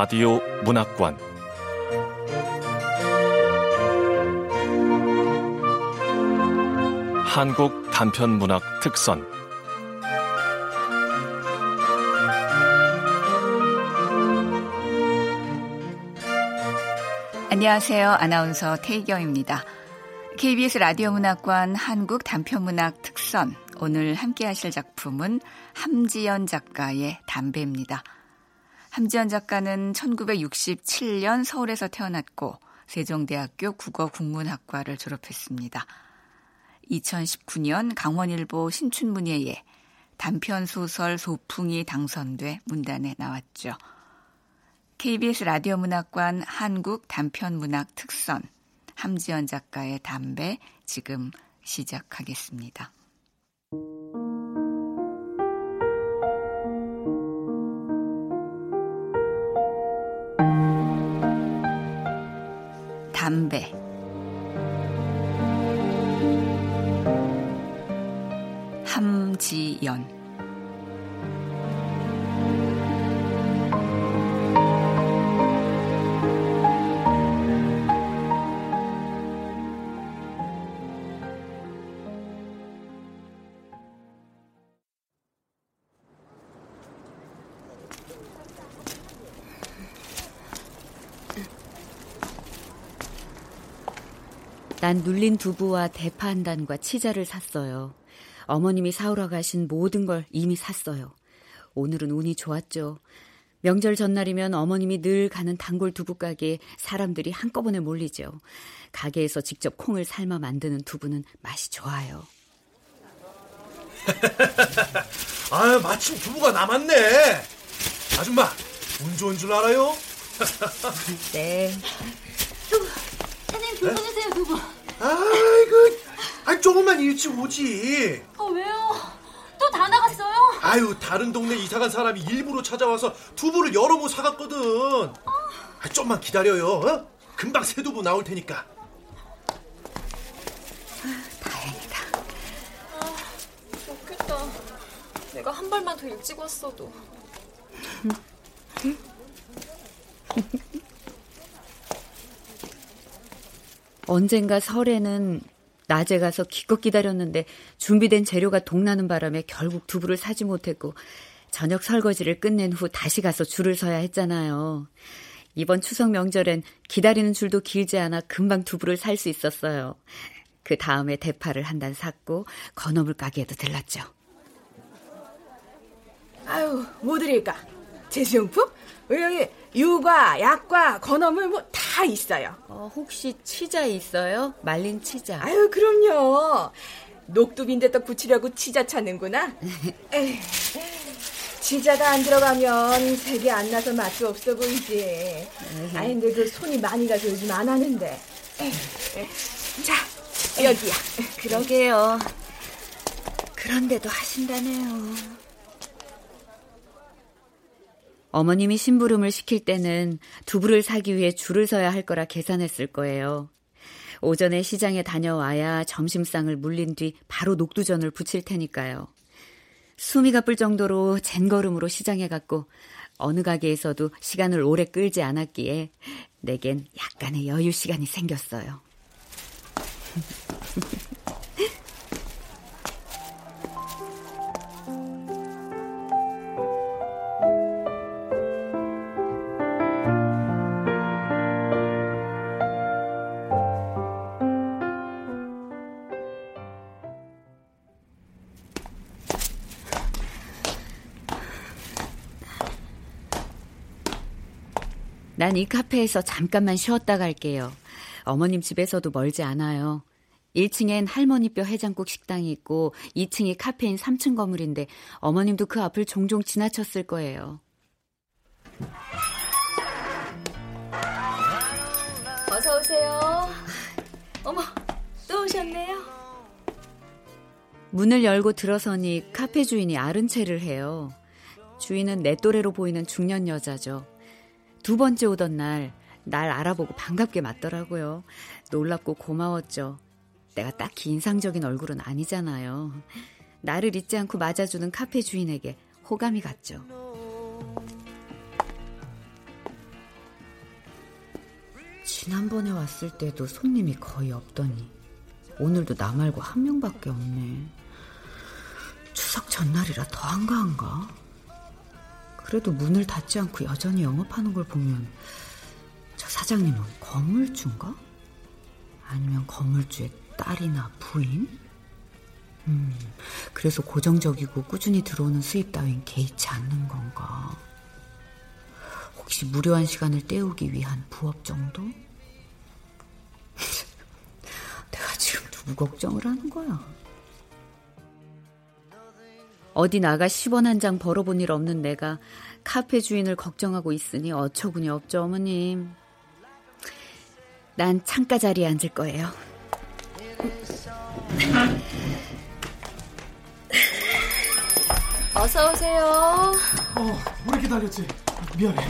라디오 문학관 한국 단편 문학 특선 안녕하세요. 아나운서 태희경입니다. KBS 라디오 문학관 한국 단편 문학 특선 오늘 함께 하실 작품은 함지연 작가의 담배입니다. 함지연 작가는 1967년 서울에서 태어났고 세종대학교 국어국문학과를 졸업했습니다. 2019년 강원일보 신춘문예에 단편 소설 소풍이 당선돼 문단에 나왔죠. KBS 라디오 문학관 한국 단편 문학 특선 함지연 작가의 담배 지금 시작하겠습니다. 담배. 함지연 난 눌린 두부와 대파 한 단과 치자를 샀어요. 어머님이 사오러 가신 모든 걸 이미 샀어요. 오늘은 운이 좋았죠. 명절 전날이면 어머님이 늘 가는 단골 두부 가게에 사람들이 한꺼번에 몰리죠. 가게에서 직접 콩을 삶아 만드는 두부는 맛이 좋아요. 아, 마침 두부가 남았네. 아줌마, 운 좋은 줄 알아요? 네. 두부 주세요, 두부. 아이고, 아 조금만 일찍 오지. 아, 왜요? 또 다 나갔어요? 아유, 다른 동네 이사간 사람이 일부러 찾아와서 두부를 여러 모 사갔거든. 아, 좀만 기다려요. 어? 금방 새 두부 나올 테니까. 다행이다. 아, 좋겠다. 내가 한 발만 더 일찍 왔어도. 언젠가 설에는 낮에 가서 기껏 기다렸는데 준비된 재료가 동나는 바람에 결국 두부를 사지 못했고 저녁 설거지를 끝낸 후 다시 가서 줄을 서야 했잖아요. 이번 추석 명절엔 기다리는 줄도 길지 않아 금방 두부를 살 수 있었어요. 그 다음에 대파를 한 단 샀고 건어물 가게에도 들렀죠. 아유, 뭐 드릴까? 제수용품? 여기 유과, 약과, 건어물 뭐 다 있어요. 어, 혹시 치자 있어요? 말린 치자. 아유, 그럼요. 녹두빈대 떡 붙이려고 치자 찾는구나. 에이, 치자가 안 들어가면 색이 안 나서 맛이 없어 보이지. 아니, 근데 그 손이 많이 가서 요즘 안 하는데. 에이, 에이. 자, 여기야. 그러게요. 그런데도 하신다네요. 어머님이 심부름을 시킬 때는 두부를 사기 위해 줄을 서야 할 거라 계산했을 거예요. 오전에 시장에 다녀와야 점심상을 물린 뒤 바로 녹두전을 부칠 테니까요. 숨이 가쁠 정도로 젠걸음으로 시장에 갔고 어느 가게에서도 시간을 오래 끌지 않았기에 내겐 약간의 여유 시간이 생겼어요. 난 이 카페에서 잠깐만 쉬었다 갈게요. 어머님 집에서도 멀지 않아요. 1층엔 할머니뼈 해장국 식당이 있고 2층이 카페인 3층 건물인데 어머님도 그 앞을 종종 지나쳤을 거예요. 어서 오세요. 어머, 또 오셨네요. 문을 열고 들어서니 카페 주인이 아른 체를 해요. 주인은 내 또래로 보이는 중년 여자죠. 두 번째 오던 날, 날 알아보고 반갑게 맞더라고요. 놀랍고 고마웠죠. 내가 딱히 인상적인 얼굴은 아니잖아요. 나를 잊지 않고 맞아주는 카페 주인에게 호감이 갔죠. 지난번에 왔을 때도 손님이 거의 없더니 오늘도 나 말고 한 명밖에 없네. 추석 전날이라 더 한가한가? 그래도 문을 닫지 않고 여전히 영업하는 걸 보면 저 사장님은 건물주인가? 아니면 건물주의 딸이나 부인? 음, 그래서 고정적이고 꾸준히 들어오는 수입 따윈 개의치 않는 건가? 혹시 무료한 시간을 때우기 위한 부업 정도? 내가 지금 누구 걱정을 하는 거야? 어디 나가 10원 한 장 벌어본 일 없는 내가 카페 주인을 걱정하고 있으니 어처구니 없죠, 어머님. 난 창가 자리에 앉을 거예요. 어서 오세요. 어, 오래 기다렸지. 미안해.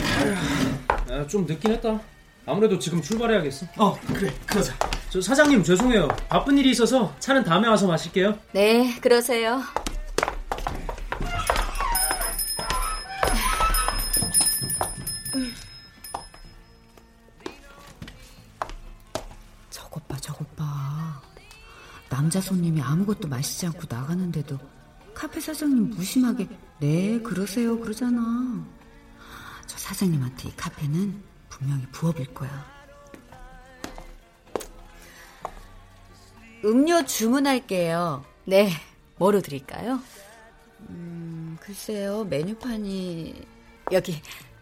아, 좀 늦긴 했다. 아무래도 지금 출발해야겠어. 어, 그래, 그러자. 저 사장님 죄송해요. 바쁜 일이 있어서 차는 다음에 와서 마실게요. 네, 그러세요. 남자 손님이 아무것도 마시지 않고 나가는데도 카페 사장님 무심하게 네, 그러세요 그러잖아. 저 사장님한테 이 카페는 분명히 부업일 거야. 음료 주문할게요. 네, 뭐로 드릴까요? 음, 글쎄요, 메뉴판이 여기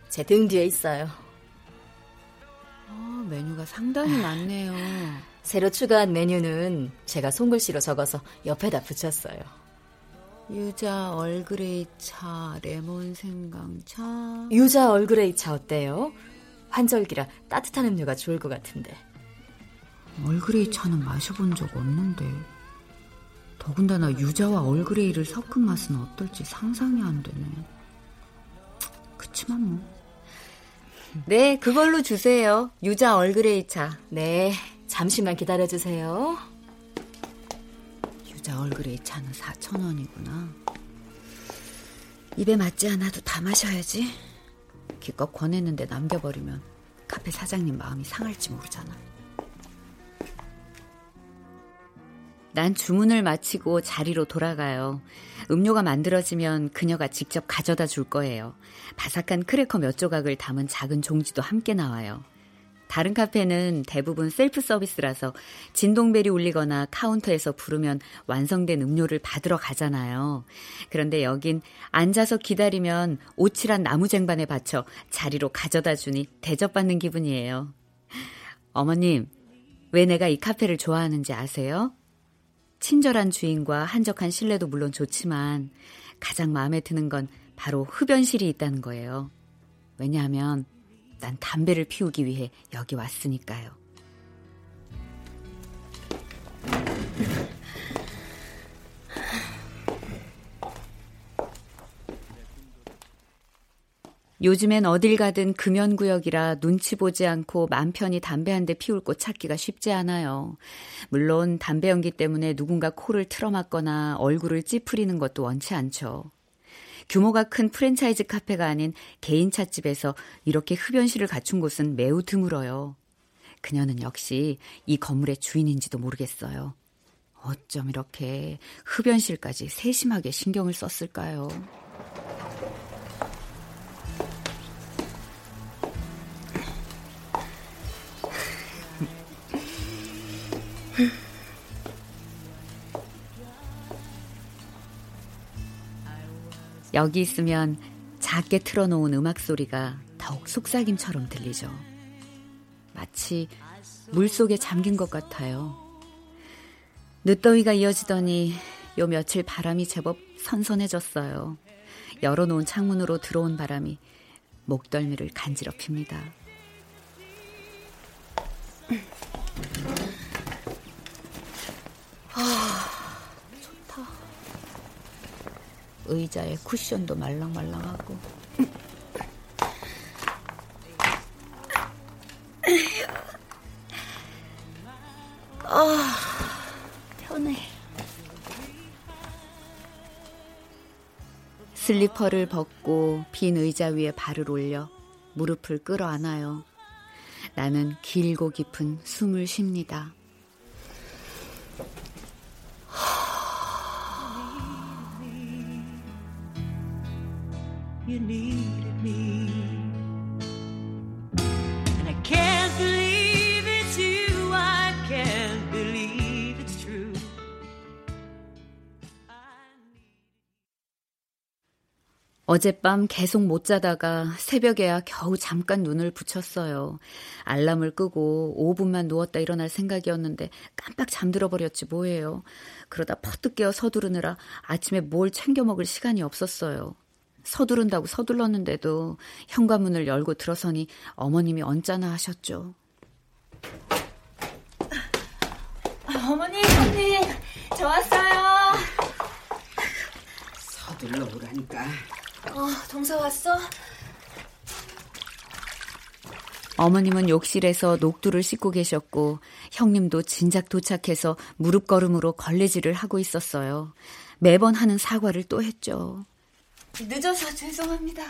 제 등 뒤에 있어요. 어, 메뉴가 상당히 많네요. 새로 추가한 메뉴는 제가 손글씨로 적어서 옆에다 붙였어요. 유자 얼그레이 차, 레몬 생강차. 유자 얼그레이 차 어때요? 환절기라 따뜻한 음료가 좋을 것 같은데. 얼그레이 차는 마셔본 적 없는데. 더군다나 유자와 얼그레이를 섞은 맛은 어떨지 상상이 안 되네. 그치만 뭐. 네, 그걸로 주세요. 유자 얼그레이 차. 네, 잠시만 기다려주세요. 유자 얼그레이 차는 4,000원이구나. 입에 맞지 않아도 다 마셔야지. 기껏 권했는데 남겨버리면 카페 사장님 마음이 상할지 모르잖아. 난 주문을 마치고 자리로 돌아가요. 음료가 만들어지면 그녀가 직접 가져다 줄 거예요. 바삭한 크래커 몇 조각을 담은 작은 종지도 함께 나와요. 다른 카페는 대부분 셀프 서비스라서 진동벨이 울리거나 카운터에서 부르면 완성된 음료를 받으러 가잖아요. 그런데 여긴 앉아서 기다리면 옻칠한 나무 쟁반에 받쳐 자리로 가져다 주니 대접받는 기분이에요. 어머님, 왜 내가 이 카페를 좋아하는지 아세요? 친절한 주인과 한적한 실내도 물론 좋지만 가장 마음에 드는 건 바로 흡연실이 있다는 거예요. 왜냐하면 난 담배를 피우기 위해 여기 왔으니까요. 요즘엔 어딜 가든 금연구역이라 눈치 보지 않고 맘 편히 담배 한 대 피울 곳 찾기가 쉽지 않아요. 물론 담배 연기 때문에 누군가 코를 틀어막거나 얼굴을 찌푸리는 것도 원치 않죠. 규모가 큰 프랜차이즈 카페가 아닌 개인 찻집에서 이렇게 흡연실을 갖춘 곳은 매우 드물어요. 그녀는 역시 이 건물의 주인인지도 모르겠어요. 어쩜 이렇게 흡연실까지 세심하게 신경을 썼을까요? 여기 있으면 작게 틀어놓은 음악 소리가 더욱 속삭임처럼 들리죠. 마치 물 속에 잠긴 것 같아요. 늦더위가 이어지더니 요 며칠 바람이 제법 선선해졌어요. 열어놓은 창문으로 들어온 바람이 목덜미를 간지럽힙니다. 의자에 쿠션도 말랑말랑하고. 아, 편해. 슬리퍼를 벗고 빈 의자 위에 발을 올려 무릎을 끌어안아요. 나는 길고 깊은 숨을 쉽니다. You needed me. And I can't believe it's you. I can't believe it's true. 어젯밤 계속 못 자다가 새벽에야 겨우 잠깐 눈을 붙였어요. 알람을 끄고 5분만 누웠다 일어날 생각이었는데 깜빡 잠들어 버렸지 뭐예요. 그러다 퍼뜩 깨어 서두르느라 아침에 뭘 챙겨 먹을 시간이 없었어요. 서두른다고 서둘렀는데도 현관문을 열고 들어서니 어머님이 언짢아 하셨죠. 어머니, 어머니, 저 왔어요. 서둘러 오라니까. 어, 동서 왔어? 어머님은 욕실에서 녹두를 씻고 계셨고 형님도 진작 도착해서 무릎 걸음으로 걸레질을 하고 있었어요. 매번 하는 사과를 또 했죠. 늦어서 죄송합니다.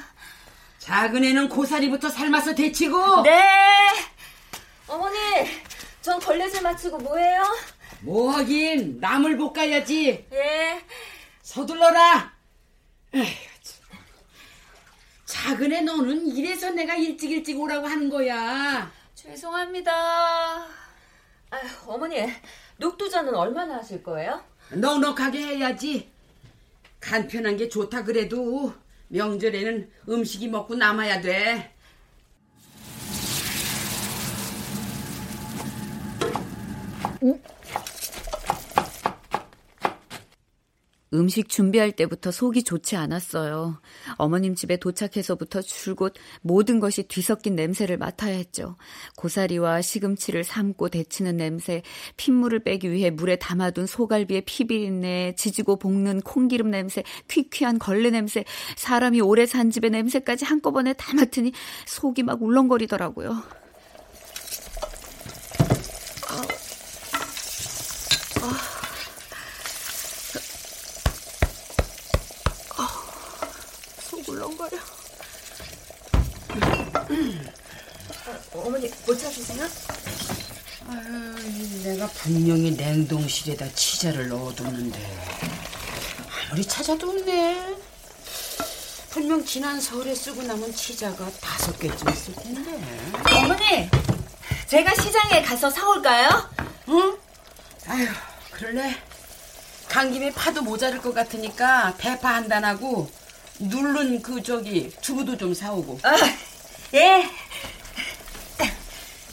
작은 애는 고사리부터 삶아서 데치고. 네. 어머니, 전 걸레질 마치고 뭐해요? 뭐 하긴 남을 볶아야지. 예. 서둘러라. 에휴, 작은 애 너는 이래서 내가 일찍 일찍 오라고 하는 거야. 죄송합니다. 아휴, 어머니, 녹두전은 얼마나 하실 거예요? 넉넉하게 해야지. 간편한 게 좋다 그래도 명절에는 음식이 먹고 남아야 돼. 음 식 준비할 때부터 속이 좋지 않았어요. 어머님 집에 도착해서부터 줄곧 모든 것이 뒤섞인 냄새를 맡아야 했죠. 고사리와 시금치를 삶고 데치는 냄새, 핏물을 빼기 위해 물에 담아둔 소갈비의 피비린내, 지지고 볶는 콩기름 냄새, 퀴퀴한 걸레 냄새, 사람이 오래 산 집의 냄새까지 한꺼번에 다 맡으니 속이 막 울렁거리더라고요. 울렁거려. 어, 어머니 못 찾으세요? 아유, 내가 분명히 냉동실에다 치자를 넣어뒀는데 아무리 찾아도 없네. 분명 지난 설에 쓰고 남은 치자가 다섯 개쯤 있을 텐데. 어머니, 제가 시장에 가서 사올까요? 응? 아유, 그럴래? 간 김에 파도 모자랄 것 같으니까 대파 한 단하고 누른 그 저기 두부도 좀 사오고. 아, 예.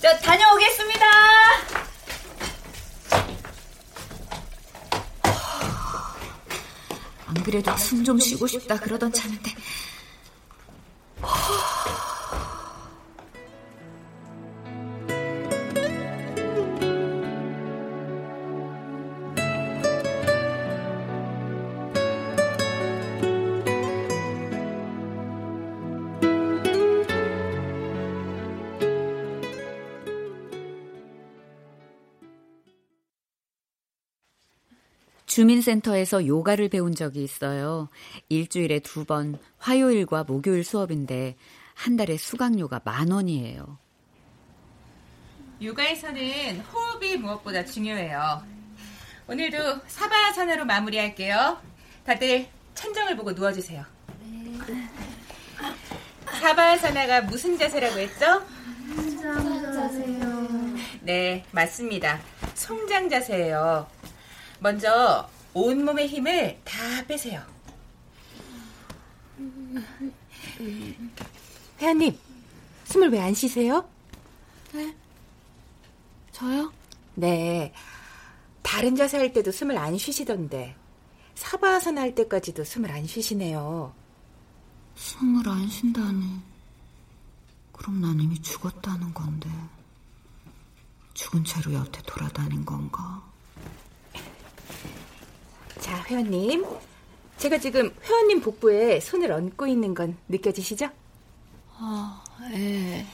저 다녀오겠습니다. 안 그래도 숨 좀 쉬고 싶다 그러던 차인데. 주민센터에서 요가를 배운 적이 있어요. 일주일에 두 번, 화요일과 목요일 수업인데 한 달에 수강료가 만 원이에요. 요가에서는 호흡이 무엇보다 중요해요. 오늘도 사바아사나로 마무리할게요. 다들 천정을 보고 누워주세요. 사바아사나가 무슨 자세라고 했죠? 송장 자세요. 네, 맞습니다. 송장 자세예요. 먼저 온몸의 힘을 다 빼세요. 회원님, 숨을 왜 안 쉬세요? 네? 저요? 네. 다른 자세 할 때도 숨을 안 쉬시던데 사바아사나 할 때까지도 숨을 안 쉬시네요. 숨을 안 쉰다니. 그럼 난 이미 죽었다는 건데. 죽은 채로 여태 돌아다닌 건가? 자, 회원님. 제가 지금 회원님 복부에 손을 얹고 있는 건 느껴지시죠? 아, 예.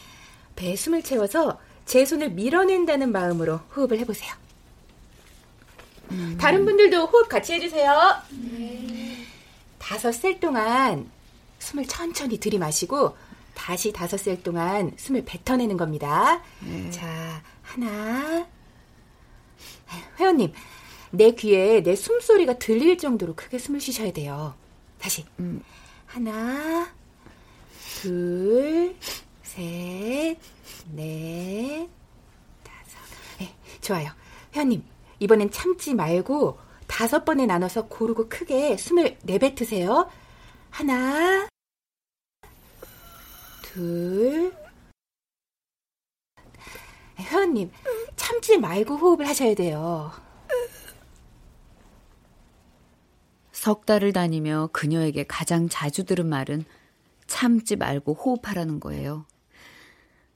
배에 숨을 채워서 제 손을 밀어낸다는 마음으로 호흡을 해보세요. 음. 다른 분들도 호흡 같이 해주세요. 네. 다섯 셀 동안 숨을 천천히 들이마시고 다시 다섯 셀 동안 숨을 뱉어내는 겁니다. 네. 자, 하나. 회원님, 내 귀에 내 숨소리가 들릴 정도로 크게 숨을 쉬셔야 돼요. 다시. 음. 하나, 둘, 셋, 넷, 다섯. 네, 좋아요. 회원님, 이번엔 참지 말고 다섯 번에 나눠서 고르고 크게 숨을 내뱉으세요. 하나, 둘. 회원님, 참지 말고 호흡을 하셔야 돼요. 석 달을 다니며 그녀에게 가장 자주 들은 말은 참지 말고 호흡하라는 거예요.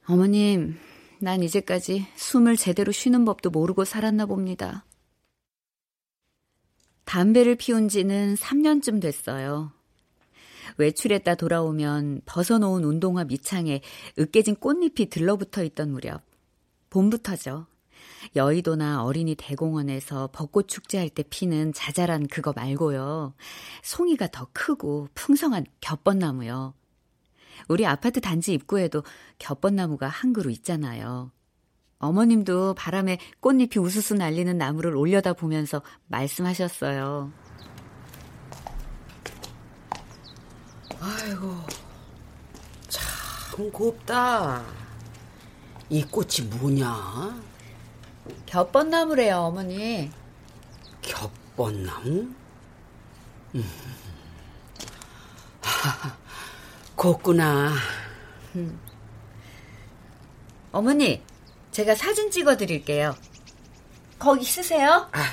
어머님, 난 이제까지 숨을 제대로 쉬는 법도 모르고 살았나 봅니다. 담배를 피운 지는 3년쯤 됐어요. 외출했다 돌아오면 벗어놓은 운동화 밑창에 으깨진 꽃잎이 들러붙어 있던 무렵. 봄부터죠. 여의도나 어린이 대공원에서 벚꽃 축제할 때 피는 자잘한 그거 말고요. 송이가 더 크고 풍성한 겹번나무요. 우리 아파트 단지 입구에도 겹번나무가 한 그루 있잖아요. 어머님도 바람에 꽃잎이 우수수 날리는 나무를 올려다 보면서 말씀하셨어요. 아이고, 참 곱다. 이 꽃이 뭐냐? 겹번나무래요, 어머니. 겹번나무? 음. 하, 곱구나. 음. 어머니, 제가 사진 찍어 드릴게요. 거기 쓰세요. 아,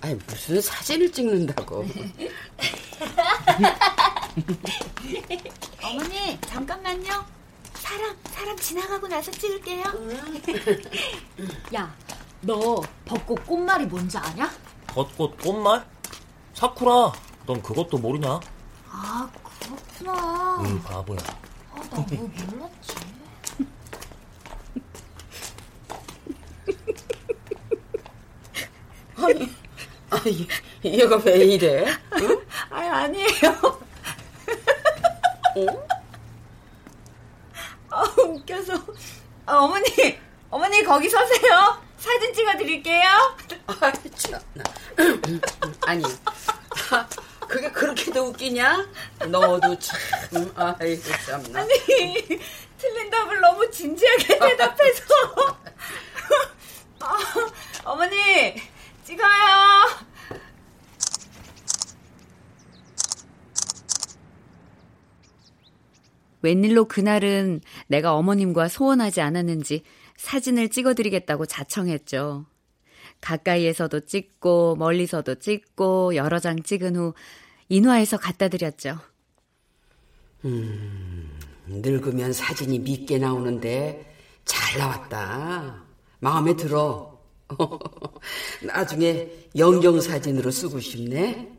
아니, 무슨 사진을 찍는다고. 어머니, 잠깐만요. 사람, 사람 지나가고 나서 찍을게요. 야, 너 벚꽃 꽃말이 뭔지 아냐? 벚꽃 꽃말? 사쿠라. 넌 그것도 모르냐? 아, 그렇구나. 응, 바보야. 아, 나뭐 몰랐지. 아니, 아니, 얘가 왜 이래? 응? 아니, 아니에요. 어? 아, 웃겨서. 아, 어머니, 어머니, 거기 서세요. 사진 찍어 드릴게요. 아, 참나. 아니, 그게 그렇게도 웃기냐? 너도 참, 아이고, 참나. 아니, 틀린 답을 너무 진지하게 대답해서. 아, 어머니, 찍어요. 웬일로 그날은 내가 어머님과 소원하지 않았는지 사진을 찍어드리겠다고 자청했죠. 가까이에서도 찍고 멀리서도 찍고 여러 장 찍은 후 인화해서 갖다 드렸죠. 음, 늙으면 사진이 밉게 나오는데 잘 나왔다. 마음에 들어. 나중에 영정 사진으로 쓰고 싶네.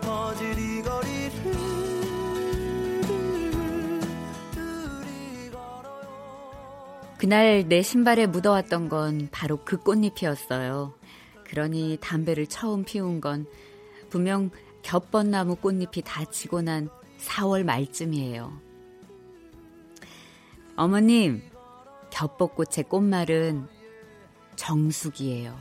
퍼질 이 거리를 그날 내 신발에 묻어왔던 건 바로 그 꽃잎이었어요. 그러니 담배를 처음 피운 건 분명 겹번나무 꽃잎이 다 지고 난 4월 말쯤이에요. 어머님, 겹벚꽃의 꽃말은 정숙이에요.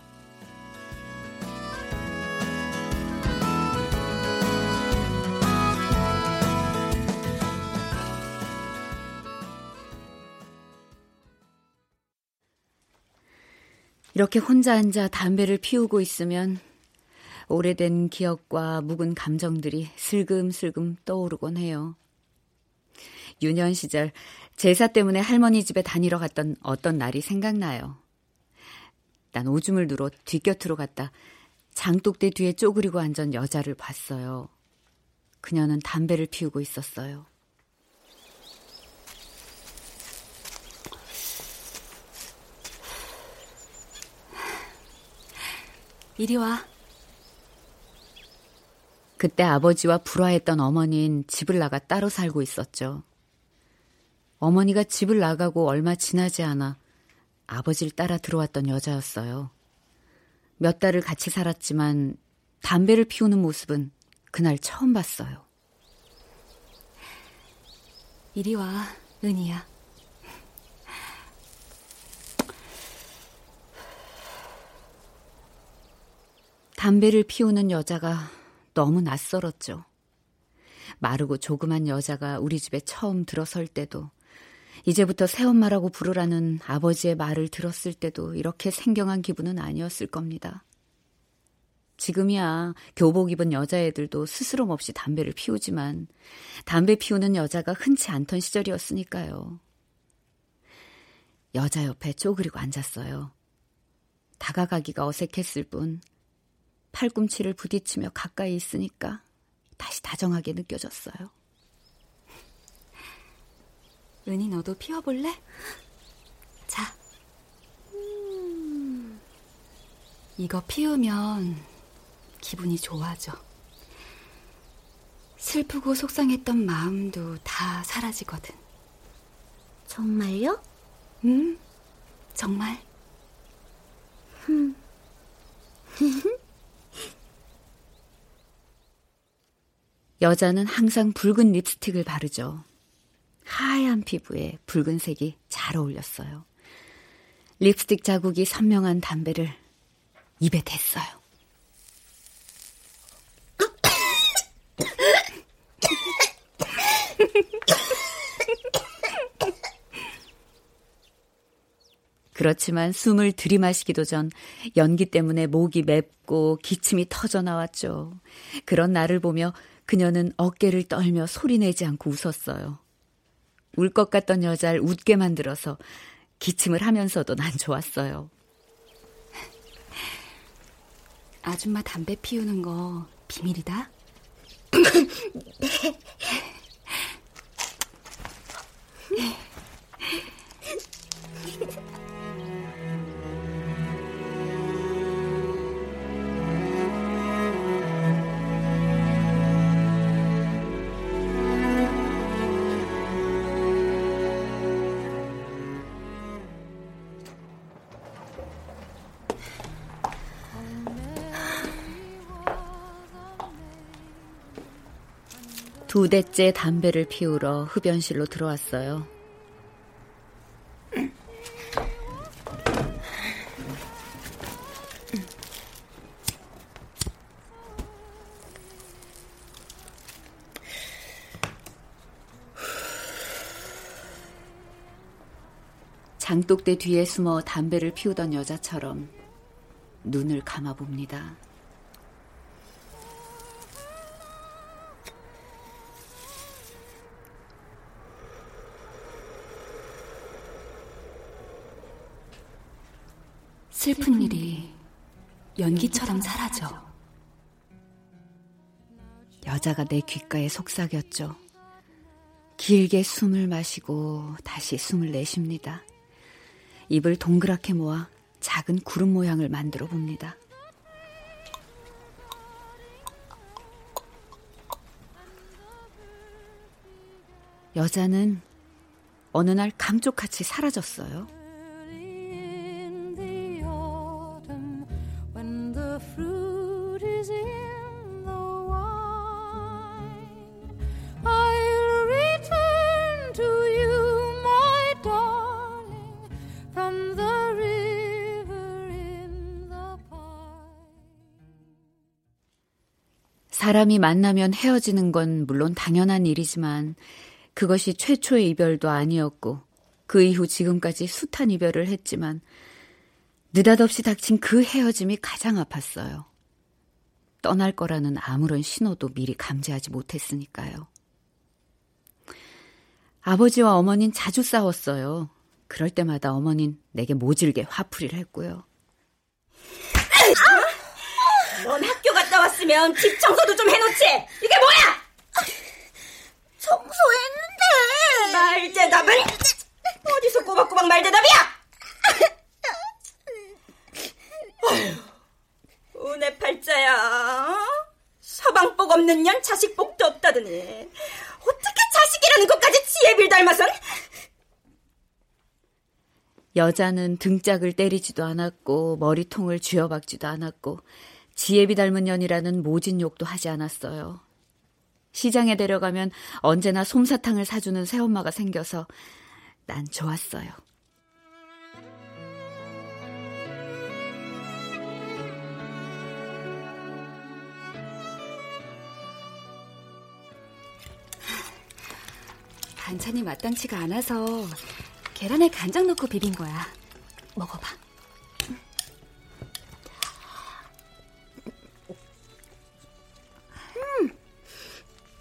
이렇게 혼자 앉아 담배를 피우고 있으면 오래된 기억과 묵은 감정들이 슬금슬금 떠오르곤 해요. 유년 시절 제사 때문에 할머니 집에 다니러 갔던 어떤 날이 생각나요. 난 오줌을 누러 뒷곁으로 갔다 장독대 뒤에 쪼그리고 앉은 여자를 봤어요. 그녀는 담배를 피우고 있었어요. 이리 와. 그때 아버지와 불화했던 어머니는 집을 나가 따로 살고 있었죠. 어머니가 집을 나가고 얼마 지나지 않아 아버지를 따라 들어왔던 여자였어요. 몇 달을 같이 살았지만 담배를 피우는 모습은 그날 처음 봤어요. 이리 와, 은희야. 담배를 피우는 여자가 너무 낯설었죠. 마르고 조그만 여자가 우리 집에 처음 들어설 때도 이제부터 새엄마라고 부르라는 아버지의 말을 들었을 때도 이렇게 생경한 기분은 아니었을 겁니다. 지금이야 교복 입은 여자애들도 스스럼 없이 담배를 피우지만 담배 피우는 여자가 흔치 않던 시절이었으니까요. 여자 옆에 쪼그리고 앉았어요. 다가가기가 어색했을 뿐 팔꿈치를 부딪히며 가까이 있으니까 다시 다정하게 느껴졌어요. 은희 너도 피워볼래? 자. 음. 이거 피우면 기분이 좋아져. 슬프고 속상했던 마음도 다 사라지거든. 정말요? 응, 정말. 여자는 항상 붉은 립스틱을 바르죠. 하얀 피부에 붉은색이 잘 어울렸어요. 립스틱 자국이 선명한 담배를 입에 댔어요. 그렇지만 숨을 들이마시기도 전 연기 때문에 목이 맵고 기침이 터져 나왔죠. 그런 나를 보며 그녀는 어깨를 떨며 소리내지 않고 웃었어요. 울 것 같던 여자를 웃게 만들어서 기침을 하면서도 난 좋았어요. 아줌마 담배 피우는 거 비밀이다? 네. 두 대째 담배를 피우러 흡연실로 들어왔어요. 장독대 뒤에 숨어 담배를 피우던 여자처럼 눈을 감아봅니다. 슬픈 일이 연기처럼 사라져. 여자가 내 귓가에 속삭였죠. 길게 숨을 마시고 다시 숨을 내쉽니다. 입을 동그랗게 모아 작은 구름 모양을 만들어 봅니다. 여자는 어느 날 감쪽같이 사라졌어요. 사람이 만나면 헤어지는 건 물론 당연한 일이지만 그것이 최초의 이별도 아니었고 그 이후 지금까지 숱한 이별을 했지만 느닷없이 닥친 그 헤어짐이 가장 아팠어요. 떠날 거라는 아무런 신호도 미리 감지하지 못했으니까요. 아버지와 어머닌 자주 싸웠어요. 그럴 때마다 어머닌 내게 모질게 화풀이를 했고요. 넌 학교 갔다 왔으면 집 청소도 좀 해놓지. 이게 뭐야? 청소했는데. 말 대답은 어디서 꼬박꼬박 말 대답이야? 은혜 팔자야. 서방복 없는 년 자식복도 없다더니 어떻게 자식이라는 것까지 지혜빌 닮아선? 여자는 등짝을 때리지도 않았고 머리통을 쥐어박지도 않았고 지혜비 닮은 년이라는 모진 욕도 하지 않았어요. 시장에 데려가면 언제나 솜사탕을 사주는 새엄마가 생겨서 난 좋았어요. 반찬이 마땅치가 않아서 계란에 간장 넣고 비빈 거야. 먹어봐.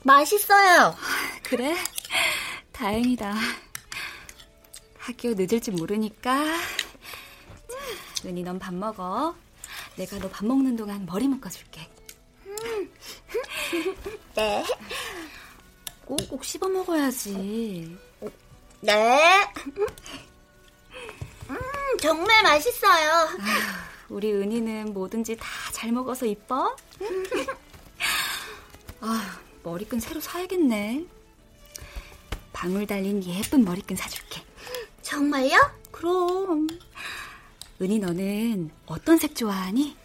맛있어요. 그래? 다행이다. 학교 늦을지 모르니까. 자, 은희 넌밥 먹어. 내가 너 밥 먹는 동안 머리 묶어줄게. 음. 네. 꼭꼭 씹어 먹어야지. 네. 음, 정말 맛있어요. 아, 우리 은희는 뭐든지 다 잘 먹어서 이뻐? 아, 머리끈 새로 사야겠네. 방울 달린 예쁜 머리끈 사줄게. 정말요? 그럼. 은희 너는 어떤 색 좋아하니?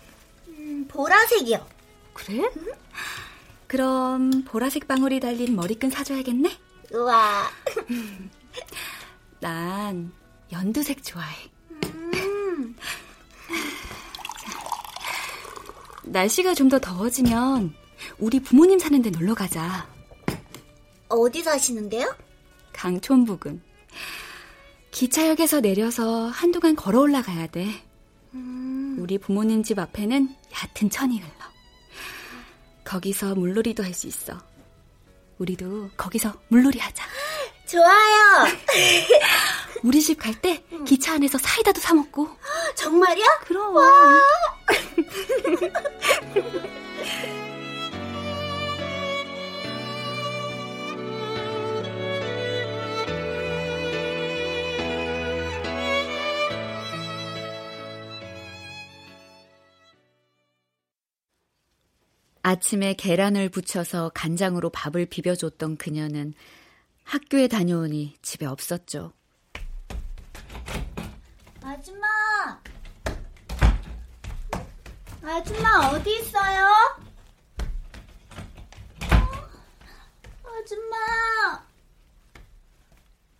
음, 보라색이요. 그래? 그럼 보라색 방울이 달린 머리끈 사줘야겠네? 우와. 난 연두색 좋아해. 음. 날씨가 좀 더 더워지면 우리 부모님 사는 데 놀러 가자. 어디 사시는데요? 강촌 부근. 기차역에서 내려서 한동안 걸어 올라가야 돼. 음. 우리 부모님 집 앞에는 얕은 천이 흘러. 거기서 물놀이도 할 수 있어. 우리도 거기서 물놀이 하자. 좋아요. 우리 집 갈 때 기차 안에서 사이다도 사 먹고. 정말요? 그럼. 아침에 계란을 부쳐서 간장으로 밥을 비벼줬던 그녀는 학교에 다녀오니 집에 없었죠. 아줌마! 아줌마 어디 있어요? 아줌마!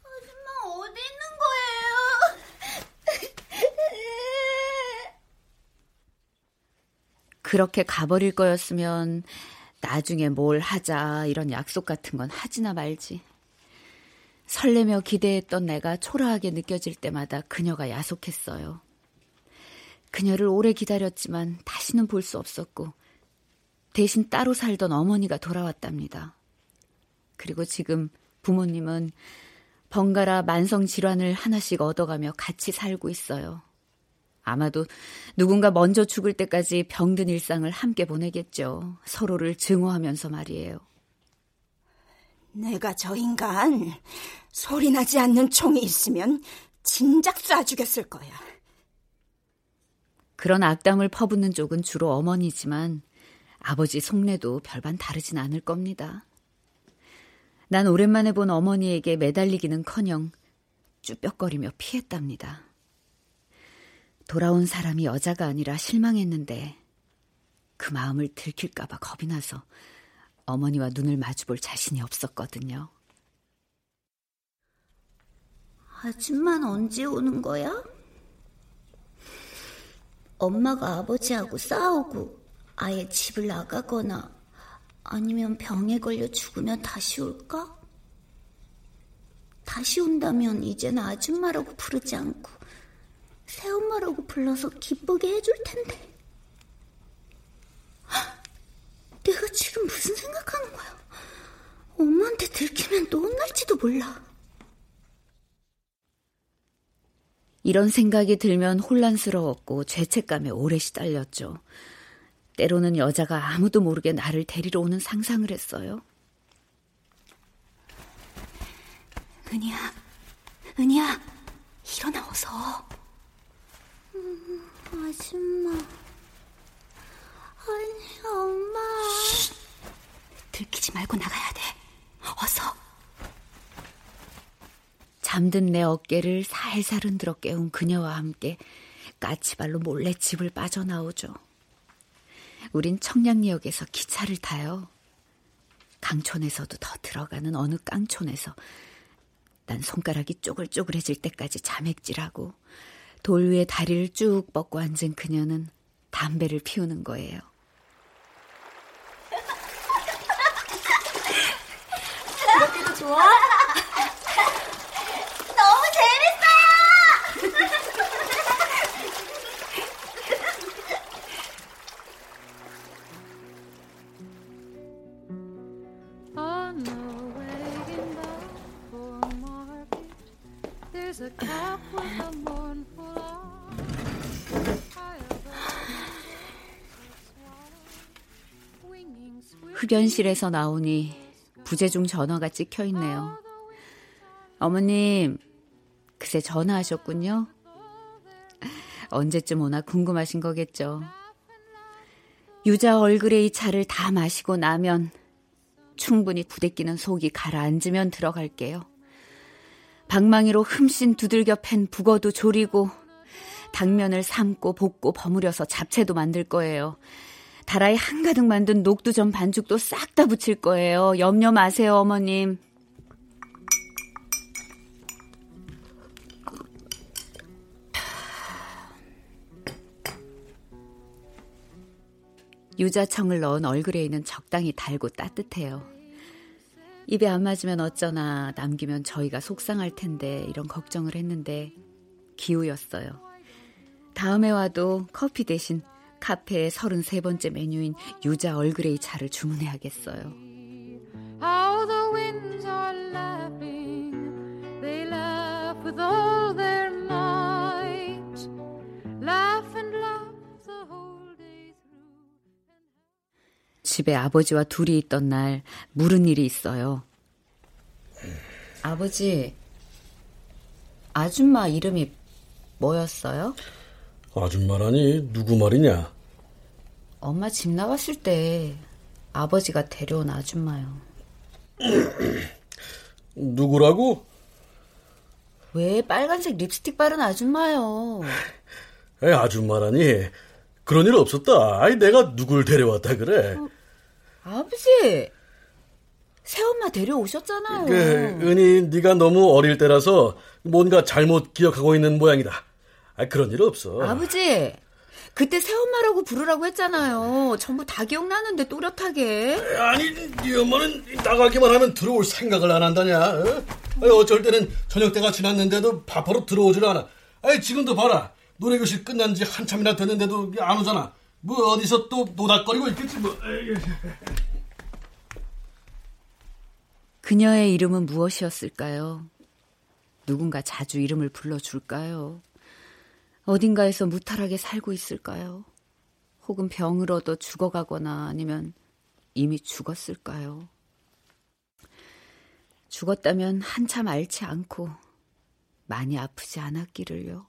아줌마 어디 있는 거예요? 그렇게 가버릴 거였으면 나중에 뭘 하자 이런 약속 같은 건 하지나 말지. 설레며 기대했던 내가 초라하게 느껴질 때마다 그녀가 야속했어요. 그녀를 오래 기다렸지만 다시는 볼 수 없었고 대신 따로 살던 어머니가 돌아왔답니다. 그리고 지금 부모님은 번갈아 만성 질환을 하나씩 얻어가며 같이 살고 있어요. 아마도 누군가 먼저 죽을 때까지 병든 일상을 함께 보내겠죠. 서로를 증오하면서 말이에요. 내가 저 인간 소리 나지 않는 총이 있으면 진작 쏴 죽였을 거야. 그런 악담을 퍼붓는 쪽은 주로 어머니지만 아버지 속내도 별반 다르진 않을 겁니다. 난 오랜만에 본 어머니에게 매달리기는 커녕 쭈뼛거리며 피했답니다. 돌아온 사람이 여자가 아니라 실망했는데 그 마음을 들킬까봐 겁이 나서 어머니와 눈을 마주볼 자신이 없었거든요. 아줌마는 언제 오는 거야? 엄마가 아버지하고 싸우고 아예 집을 나가거나 아니면 병에 걸려 죽으면 다시 올까? 다시 온다면 이제는 아줌마라고 부르지 않고 새엄마라고 불러서 기쁘게 해줄 텐데. 내가 지금 무슨 생각하는 거야? 엄마한테 들키면 또 혼날지도 몰라. 이런 생각이 들면 혼란스러웠고 죄책감에 오래 시달렸죠. 때로는 여자가 아무도 모르게 나를 데리러 오는 상상을 했어요. 은희야, 은희야, 일어나 어서. 음, 아줌마. 아니, 엄마. 쉿. 들키지 말고 나가야 돼. 어서. 잠든 내 어깨를 살살 흔들어 깨운 그녀와 함께 까치발로 몰래 집을 빠져나오죠. 우린 청량리역에서 기차를 타요. 강촌에서도 더 들어가는 어느 깡촌에서 난 손가락이 쪼글쪼글해질 때까지 자맥질하고 돌 위에 다리를 쭉 뻗고 앉은 그녀는 담배를 피우는 거예요. 이렇게도 좋아? 너무 재밌어요! 흡연실에서 나오니 부재중 전화가 찍혀 있네요. 어머님, 그새 전화하셨군요. 언제쯤 오나 궁금하신 거겠죠. 유자 얼굴에 이 차를 다 마시고 나면 충분히 부대끼는 속이 가라앉으면 들어갈게요. 방망이로 흠씬 두들겨 팬 북어도 조리고 당면을 삶고 볶고 버무려서 잡채도 만들 거예요. 다라이 한가득 만든 녹두전 반죽도 싹 다 붙일 거예요. 염려 마세요, 어머님. 유자청을 넣은 얼그레이는 적당히 달고 따뜻해요. 입에 안 맞으면 어쩌나 남기면 저희가 속상할 텐데 이런 걱정을 했는데 기우였어요. 다음에 와도 커피 대신 카페의 33번째 메뉴인 유자 얼그레이 차를 주문해야겠어요. How the winds are laughing, they laugh with all their might. Laugh and laugh the whole day through. 집에 아버지와 둘이 있던 날 물은 일이 있어요. 아버지, 아줌마 이름이 뭐였어요? 아줌마라니 누구 말이냐? 엄마 집 나갔을 때 아버지가 데려온 아줌마요. 누구라고? 왜 빨간색 립스틱 바른 아줌마요? 에 아줌마라니 그런 일 없었다. 아이 내가 누굴 데려왔다 그래. 아버지, 새엄마 데려오셨잖아요. 그 은희 네가 너무 어릴 때라서 뭔가 잘못 기억하고 있는 모양이다. 아 그런 일 없어. 아버지, 그때 새엄마라고 부르라고 했잖아요. 전부 다 기억나는데 또렷하게. 아니 네 엄마는 나가기만 하면 들어올 생각을 안 한다냐? 어? 아니, 어쩔 때는 저녁 때가 지났는데도 밥하러 들어오질 않아. 아니 지금도 봐라. 노래교실 끝난 지 한참이나 됐는데도 안 오잖아. 뭐 어디서 또 노닥거리고 있겠지 뭐. 그녀의 이름은 무엇이었을까요? 누군가 자주 이름을 불러줄까요? 어딘가에서 무탈하게 살고 있을까요? 혹은 병을 얻어 죽어가거나 아니면 이미 죽었을까요? 죽었다면 한참 앓지 않고 많이 아프지 않았기를요.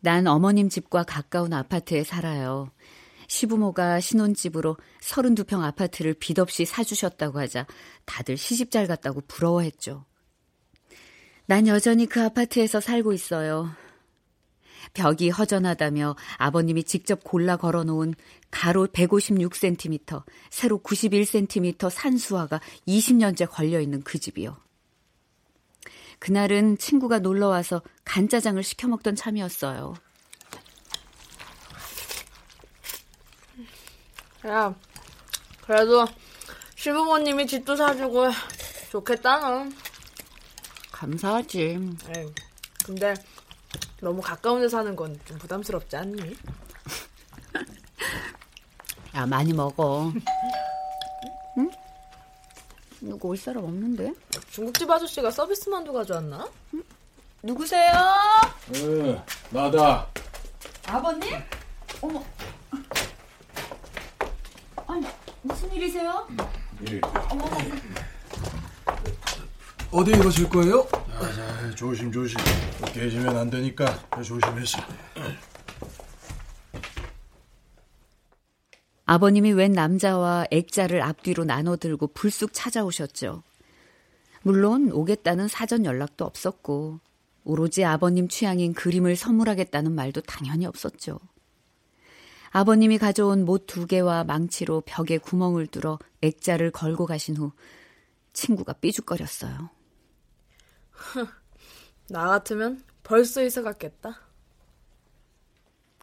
난 어머님 집과 가까운 아파트에 살아요. 시부모가 신혼집으로 32평 아파트를 빚 없이 사주셨다고 하자 다들 시집 잘 갔다고 부러워했죠. 난 여전히 그 아파트에서 살고 있어요. 벽이 허전하다며 아버님이 직접 골라 걸어놓은 가로 156cm, 세로 91cm 산수화가 20년째 걸려있는 그 집이요. 그날은 친구가 놀러 와서 간짜장을 시켜 먹던 참이었어요. 야, 그래도 시부모님이 집도 사주고 좋겠다, 너. 감사하지. 에이, 근데 너무 가까운 데 사는 건 좀 부담스럽지 않니? 야, 많이 먹어. 응? 누구 올 사람 없는데? 중국집 아저씨가 서비스 만두 가져왔나? 누구세요? 네, 나다. 아버님? 어머. 아니, 무슨 일이세요? 예. 어머. 어디 가실 거예요? 자, 자, 조심 조심. 깨지면 안 되니까 조심해서. 아버님이 웬 남자와 액자를 앞뒤로 나눠 들고 불쑥 찾아오셨죠. 물론 오겠다는 사전 연락도 없었고 오로지 아버님 취향인 그림을 선물하겠다는 말도 당연히 없었죠. 아버님이 가져온 못 두 개와 망치로 벽에 구멍을 뚫어 액자를 걸고 가신 후 친구가 삐죽거렸어요. 나 같으면 벌써 이사 갔겠다.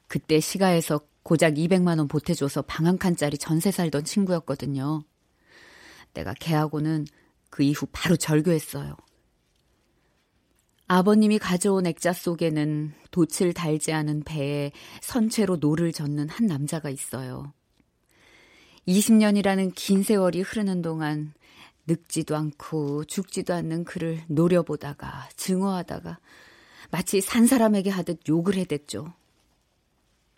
그때 시가에서 고작 200만 원 보태줘서 방 한 칸짜리 전세 살던 친구였거든요. 내가 걔하고는 그 이후 바로 절교했어요. 아버님이 가져온 액자 속에는 돛을 달지 않은 배에 선 채로 노를 젓는 한 남자가 있어요. 20년이라는 긴 세월이 흐르는 동안 늙지도 않고 죽지도 않는 그를 노려보다가 증오하다가 마치 산 사람에게 하듯 욕을 해댔죠.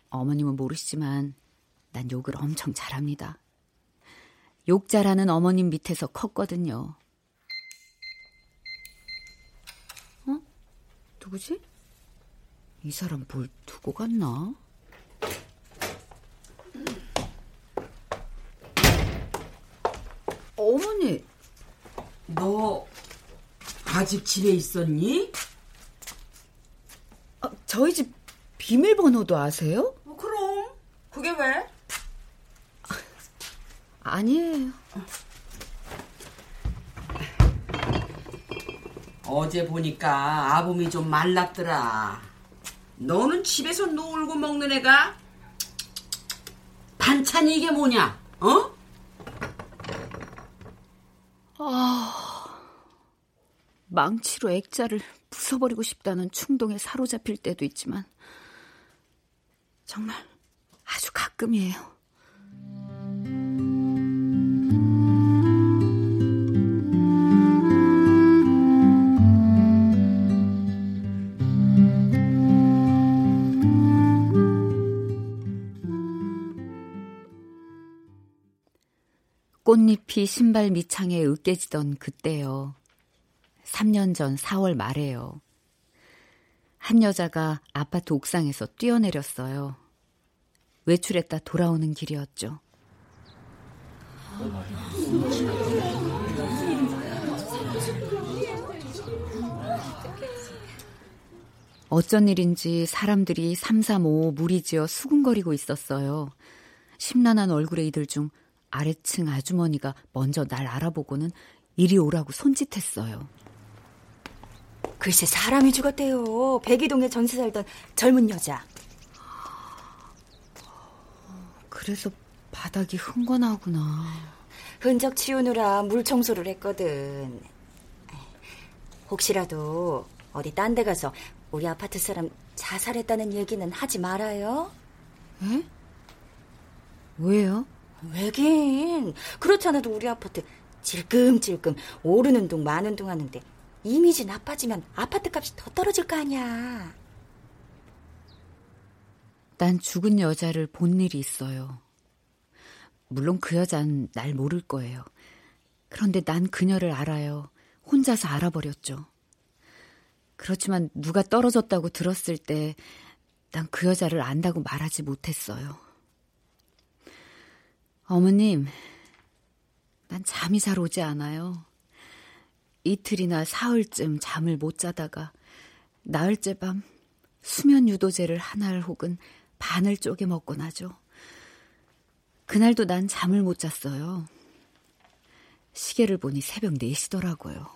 어머님은 모르시지만 난 욕을 엄청 잘합니다. 욕 잘하는 어머님 밑에서 컸거든요. 어? 누구지? 이 사람 뭘 두고 갔나? 어머니, 너 아직 집에 있었니? 아, 저희 집 비밀번호도 아세요? 그게 왜? 아니에요. 어제 보니까 아범이 좀 말랐더라. 너는 집에서 놀고 먹는 애가 반찬이 이게 뭐냐? 어? 아, 망치로 액자를 부숴버리고 싶다는 충동에 사로잡힐 때도 있지만 정말 아주 가끔이에요. 꽃잎이 신발 밑창에 으깨지던 그때요. 3년 전 4월 말에요. 한 여자가 아파트 옥상에서 뛰어내렸어요. 외출했다 돌아오는 길이었죠. 어쩐 일인지 사람들이 삼삼오오 무리지어 수군거리고 있었어요. 심란한 얼굴의 이들 중 아래층 아주머니가 먼저 날 알아보고는 이리 오라고 손짓했어요. 글쎄 사람이 죽었대요. 백이동에 전세 살던 젊은 여자. 그래서 바닥이 흥건하구나. 흔적 치우느라 물 청소를 했거든. 혹시라도 어디 딴 데 가서 우리 아파트 사람 자살했다는 얘기는 하지 말아요. 에? 왜요? 왜긴 그렇잖아도 우리 아파트 질끔질끔 오르는 둥 마는 둥 하는데 이미지 나빠지면 아파트 값이 더 떨어질 거 아니야. 난 죽은 여자를 본 일이 있어요. 물론 그 여잔 날 모를 거예요. 그런데 난 그녀를 알아요. 혼자서 알아버렸죠. 그렇지만 누가 떨어졌다고 들었을 때 난 그 여자를 안다고 말하지 못했어요. 어머님, 난 잠이 잘 오지 않아요. 이틀이나 사흘쯤 잠을 못 자다가 나흘째 밤 수면 유도제를 하나를 혹은 반을 쪼개 먹고 나죠. 그날도 난 잠을 못 잤어요. 시계를 보니 새벽 4시더라고요.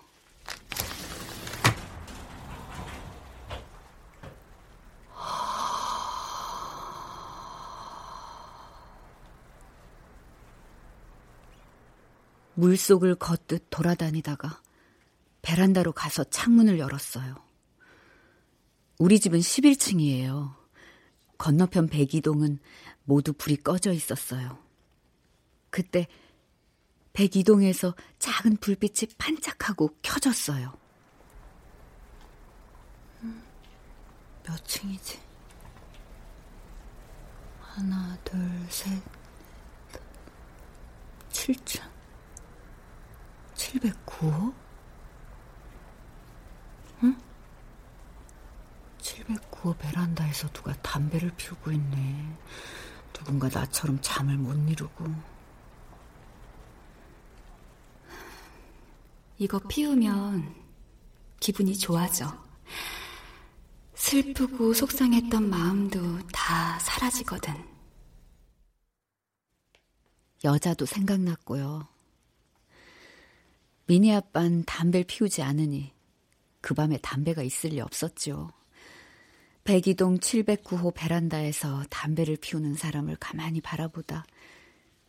물속을 걷듯 돌아다니다가 베란다로 가서 창문을 열었어요. 우리 집은 11층이에요. 건너편 백이동은 모두 불이 꺼져 있었어요. 그때 백이동에서 작은 불빛이 반짝하고 켜졌어요. 몇 층이지? 하나, 둘, 셋, 7층. 709호? 방에서 누가 담배를 피우고 있네. 누군가 나처럼 잠을 못 이루고. 이거 피우면 기분이 좋아져. 슬프고 속상했던 마음도 다 사라지거든. 여자도 생각났고요. 미니 아빤 담배를 피우지 않으니 그 밤에 담배가 있을 리 없었죠. 백이동 709호 베란다에서 담배를 피우는 사람을 가만히 바라보다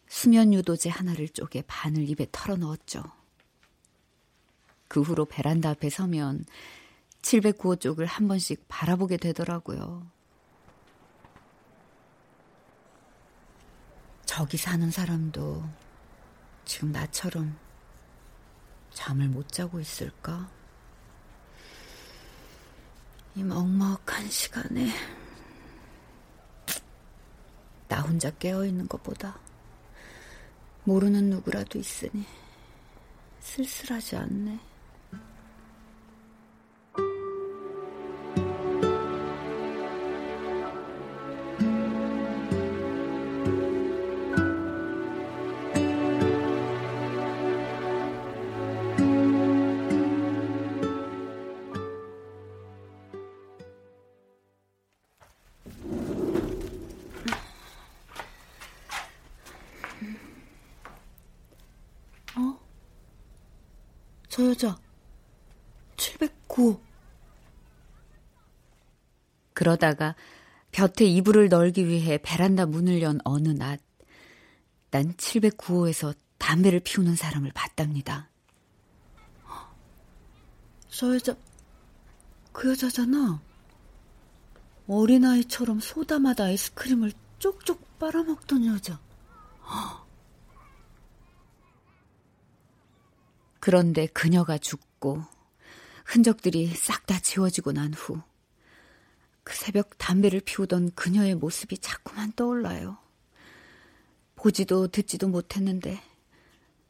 수면 유도제 하나를 쪼개 반을 입에 털어 넣었죠. 그 후로 베란다 앞에 서면 709호 쪽을 한 번씩 바라보게 되더라고요. 저기 사는 사람도 지금 나처럼 잠을 못 자고 있을까? 이 먹먹한 시간에 나 혼자 깨어있는 것보다 모르는 누구라도 있으니 쓸쓸하지 않네. 저 여자 709 그러다가 볕에 이불을 널기 위해 베란다 문을 연 어느 낮, 난 709호에서 담배를 피우는 사람을 봤답니다. 저 여자, 그 여자잖아. 어린아이처럼 소다맛 아이스크림을 쪽쪽 빨아먹던 여자. 그런데 그녀가 죽고 흔적들이 싹 다 지워지고 난 후 그 새벽 담배를 피우던 그녀의 모습이 자꾸만 떠올라요. 보지도 듣지도 못했는데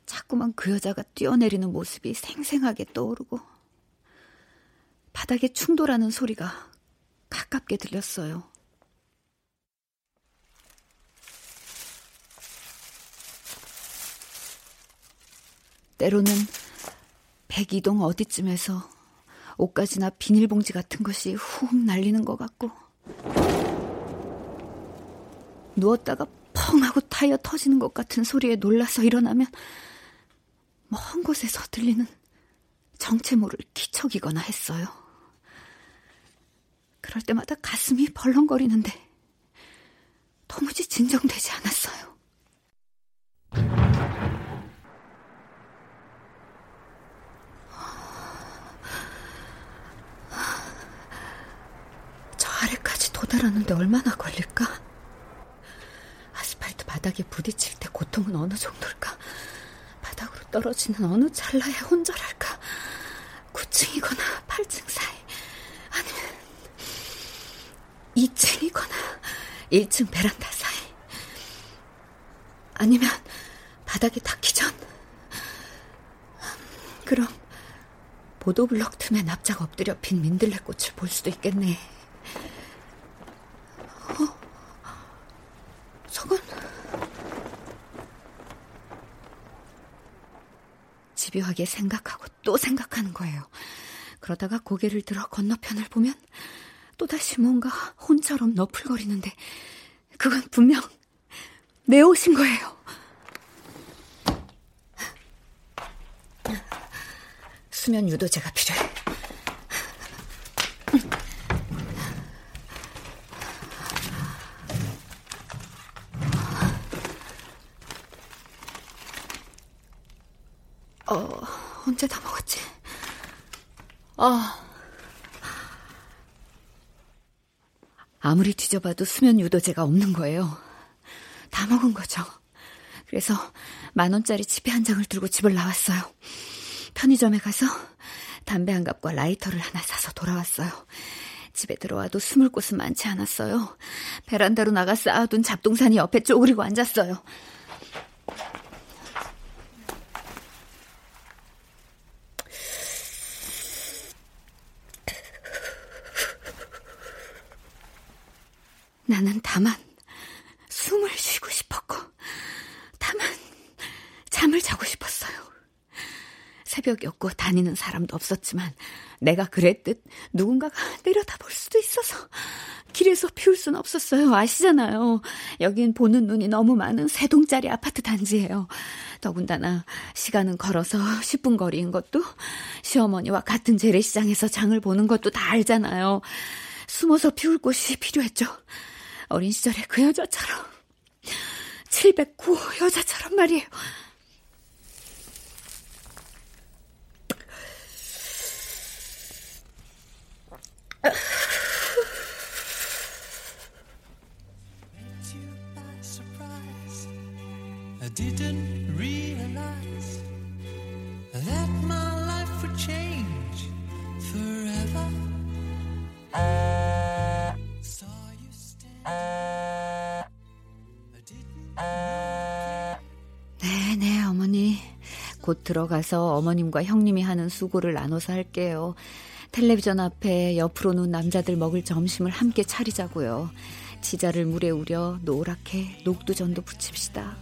자꾸만 그 여자가 뛰어내리는 모습이 생생하게 떠오르고 바닥에 충돌하는 소리가 가깝게 들렸어요. 때로는 백이동 어디쯤에서 옷가지나 비닐봉지 같은 것이 훅 날리는 것 같고 누웠다가 펑 하고 타이어 터지는 것 같은 소리에 놀라서 일어나면 먼 곳에서 들리는 정체 모를 기척이거나 했어요. 그럴 때마다 가슴이 벌렁거리는데 도무지 진정되지 않았어요. 저 아래까지 도달하는데 얼마나 걸릴까? 아스팔트 바닥에 부딪힐 때 고통은 어느 정도일까? 바닥으로 떨어지는 어느 찰나에 혼절할까? 9층이거나 8층 사이 아니면 2층이거나 1층 베란다 사이 아니면 바닥에 닿기 전 그럼 보도블럭 틈에 납작 엎드려 핀 민들레꽃을 볼 수도 있겠네 어? 저건 집요하게 생각하고 또 생각하는 거예요. 그러다가 고개를 들어 건너편을 보면 또다시 뭔가 혼처럼 너풀거리는데 그건 분명 내 옷인 거예요. 수면 유도제가 필요해. 어, 언제 다 먹었지? 아. 아무리 뒤져봐도 수면 유도제가 없는 거예요. 다 먹은 거죠. 그래서 만 원짜리 지폐 한 장을 들고 집을 나왔어요. 편의점에 가서 담배 한 갑과 라이터를 하나 사서 돌아왔어요. 집에 들어와도 숨을 곳은 많지 않았어요. 베란다로 나가 쌓아둔 잡동사니 옆에 쪼그리고 앉았어요. 나는 다만 숨을 쉬고 싶었고, 다만 잠을 자고 싶었어요. 새벽이었고 다니는 사람도 없었지만 내가 그랬듯 누군가가 내려다 볼 수도 있어서 길에서 피울 순 없었어요. 아시잖아요. 여긴 보는 눈이 너무 많은 세 동짜리 아파트 단지예요. 더군다나 시간은 걸어서 10분 거리인 것도 시어머니와 같은 재래시장에서 장을 보는 것도 다 알잖아요. 숨어서 피울 곳이 필요했죠. 어린 시절에 그 여자처럼 709 여자처럼 말이에요. Forever. Stand. 네, 네, 어머니. 곧 들어가서 어머님과 형님이 하는 수고를 나눠서 할게요. 텔레비전 앞에 옆으로 누운 남자들 먹을 점심을 함께 차리자고요. 지자를 물에 우려 노랗게 녹두전도 부칩시다.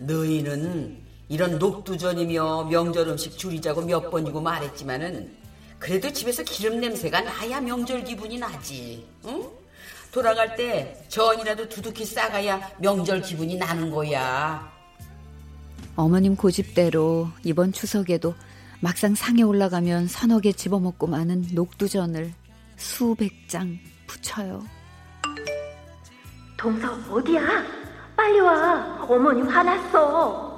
너희는 이런 녹두전이며 명절 음식 줄이자고 몇 번이고 말했지만은 그래도 집에서 기름 냄새가 나야 명절 기분이 나지. 응? 돌아갈 때 전이라도 두둑히 싸가야 명절 기분이 나는 거야. 어머님 고집대로 이번 추석에도 막상 상에 올라가면 서너 개 집어먹고 마는 녹두전을 수백 장 부쳐요. 동서 어디야? 빨리 와. 어머님 화났어.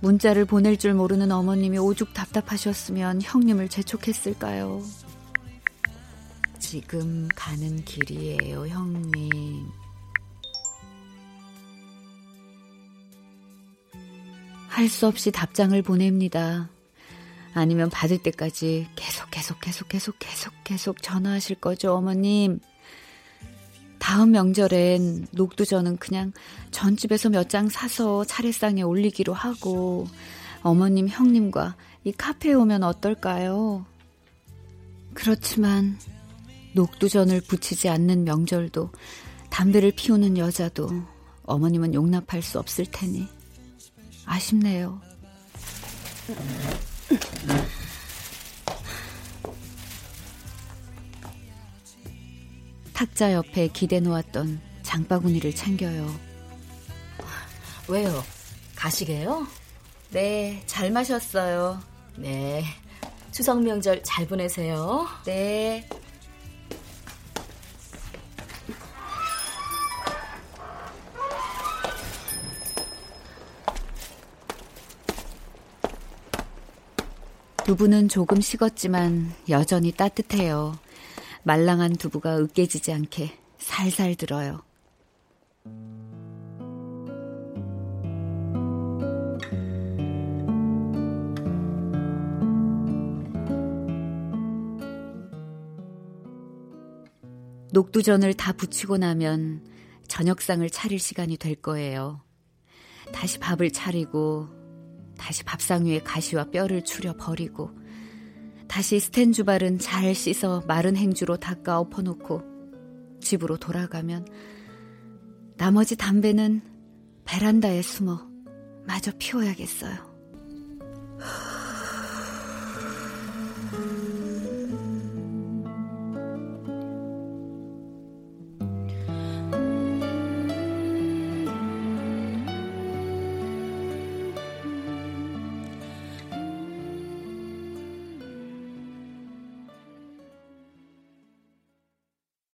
문자를 보낼 줄 모르는 어머님이 오죽 답답하셨으면 형님을 재촉했을까요? 지금 가는 길이에요, 형님. 할 수 없이 답장을 보냅니다. 아니면 받을 때까지 계속 계속 계속 계속 계속 계속 전화하실 거죠, 어머님. 다음 명절엔 녹두전은 그냥 전집에서 몇 장 사서 차례상에 올리기로 하고 어머님, 형님과 이 카페에 오면 어떨까요? 그렇지만 녹두전을 부치지 않는 명절도 담배를 피우는 여자도 어머님은 용납할 수 없을 테니 아쉽네요. 탁자 옆에 기대 놓았던 장바구니를 챙겨요. 왜요? 가시게요? 네, 잘 마셨어요. 네. 추석 명절 잘 보내세요. 네. 두부는 조금 식었지만 여전히 따뜻해요. 말랑한 두부가 으깨지지 않게 살살 들어요. 녹두전을 다 부치고 나면 저녁상을 차릴 시간이 될 거예요. 다시 밥을 차리고 다시 밥상 위에 가시와 뼈를 추려 버리고 다시 스텐주발은 잘 씻어 마른 행주로 닦아 엎어놓고 집으로 돌아가면 나머지 담배는 베란다에 숨어 마저 피워야겠어요.